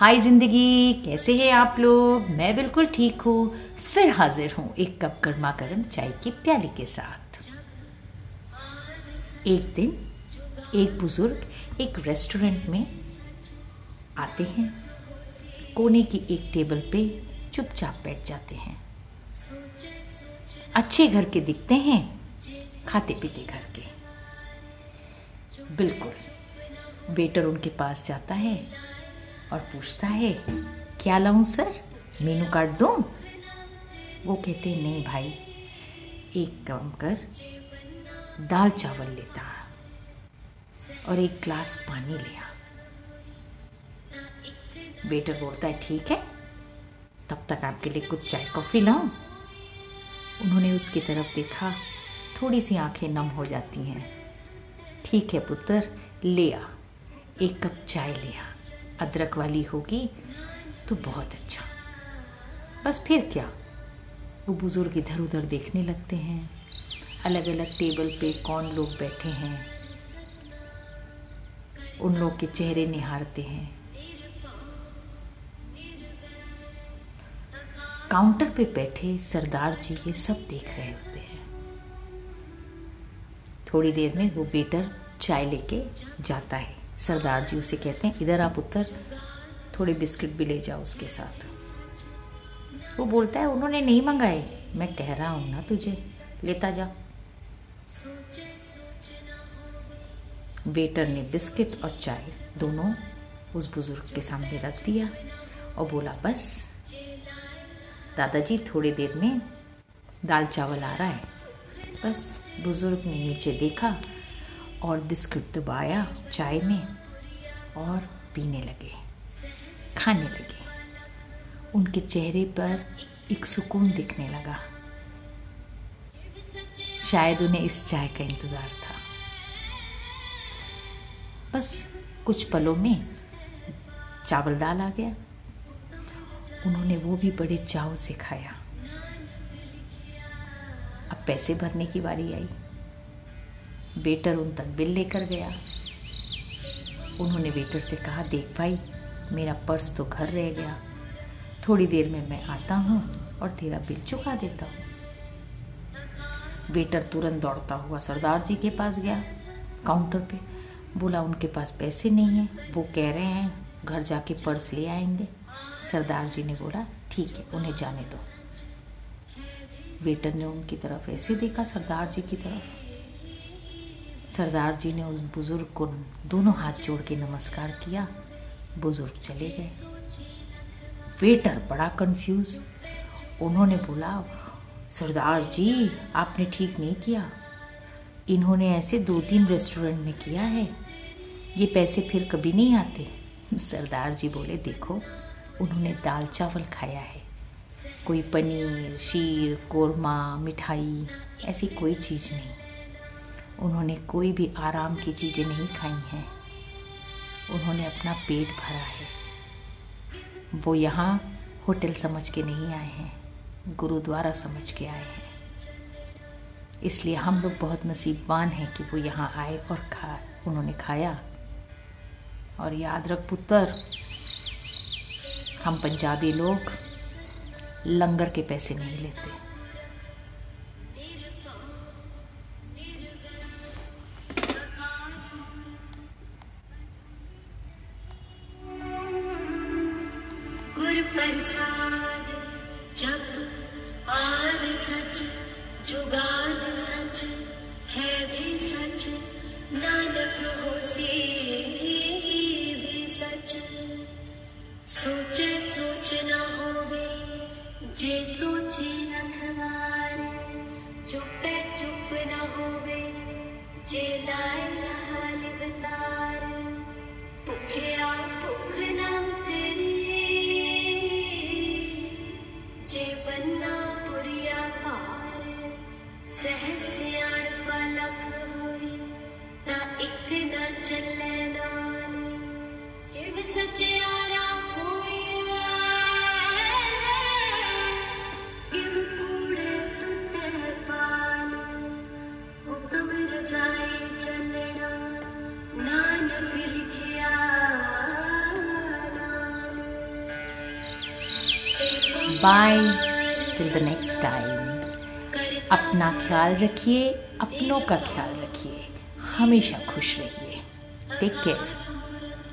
हाय ज़िंदगी, कैसे हैं आप लोग? मैं बिल्कुल ठीक हूँ। फिर हाजिर हूँ एक कप गर्मा गर्म चाय की प्याली के साथ। एक दिन एक बुज़ुर्ग एक रेस्टोरेंट में आते हैं। कोने की एक टेबल पे चुपचाप बैठ जाते हैं। अच्छे घर के दिखते हैं खाते पीते घर के। बिल्कुल, वेटर उनके पास जाता है। और पूछता है, क्या लाऊं सर? मेनू कार्ड दूँ? वो कहते, नहीं भाई, एक काम कर, दाल चावल लेता और एक ग्लास पानी लिया वेटर बोलता है, ठीक है, तब तक आपके लिए कुछ चाय कॉफ़ी लाऊं? उन्होंने उसकी तरफ़ देखा, थोड़ी सी आँखें नम हो जाती हैं। ठीक है पुत्र, ले आ, एक कप चाय लिया अदरक वाली होगी तो बहुत अच्छा। बस फिर क्या? वो बुज़ुर्ग इधर उधर देखने लगते हैं। अलग अलग टेबल पे कौन लोग बैठे हैं। उन लोग के चेहरे निहारते हैं। काउंटर पे बैठे सरदार जी ये सब देख रहे होते हैं। थोड़ी देर में वो वेटर चाय लेके जाता है। सरदार जी उसे कहते हैं, इधर आप उत्तर थोड़े बिस्किट भी ले जाओ उसके साथ. वो बोलता है, उन्होंने नहीं मंगाए। मैं कह रहा हूँ ना तुझे, लेता जा. वेटर ने बिस्किट और चाय दोनों उस बुज़ुर्ग के सामने रख दिया और बोला, बस, दादाजी, थोड़ी देर में दाल चावल आ रहा है। बस बुज़ुर्ग ने नीचे देखा और बिस्कुट दबाया चाय में और पीने लगे, खाने लगे। उनके चेहरे पर एक सुकून दिखने लगा। शायद उन्हें इस चाय का इंतज़ार था। बस कुछ पलों में चावल दाल आ गया। उन्होंने वो भी बड़े चाव से खाया। अब पैसे भरने की बारी आई। वेटर उन तक बिल लेकर गया। उन्होंने वेटर से कहा, देख भाई, मेरा पर्स तो घर रह गया। थोड़ी देर में मैं आता हूँ और तेरा बिल चुका देता हूँ। वेटर तुरंत दौड़ता हुआ सरदार जी के पास गया। काउंटर पे बोला, उनके पास पैसे नहीं है, वो कह रहे हैं, घर जाके पर्स ले आएँगे। सरदार जी ने बोला, ठीक है, उन्हें जाने दो। वेटर ने उनकी तरफ़ ऐसे देखा, सरदार जी की तरफ़। सरदार जी ने उस बुज़ुर्ग को दोनों हाथ जोड़ के नमस्कार किया। बुज़ुर्ग चले गए। वेटर बड़ा कंफ्यूज उन्होंने बोला, सरदार जी, आपने ठीक नहीं किया। इन्होंने ऐसे दो तीन रेस्टोरेंट में किया है। ये पैसे फिर कभी नहीं आते। सरदार जी बोले, देखो, उन्होंने दाल चावल खाया है। कोई पनीर शीर कोरमा, मिठाई, ऐसी कोई चीज़ नहीं। उन्होंने कोई भी आराम की चीज़ें नहीं खाई हैं। उन्होंने अपना पेट भरा है। वो यहाँ होटल समझ के नहीं आए हैं, गुरुद्वारा समझ के आए हैं। इसलिए हम लोग बहुत नसीबवान हैं कि वो यहाँ आए और खा, उन्होंने खाया। और याद रख पुत्र, हम पंजाबी लोग लंगर के पैसे नहीं लेते। सच जुगाद सच है भी सच नानक हो से भी सच। सोचे सोच न होवे जे सोचे नखवार चुपे चुप न होवे जे लाए सहस्याण पलक होई ता इक न चले नानी किव सचियारा होई किव कूड़े तुटे पानी हुक्म रजाए चलना नानक लिखिया Bye. Till the next time. अपना ख्याल रखिए अपनों का ख्याल रखिए। हमेशा खुश रहिए। Take care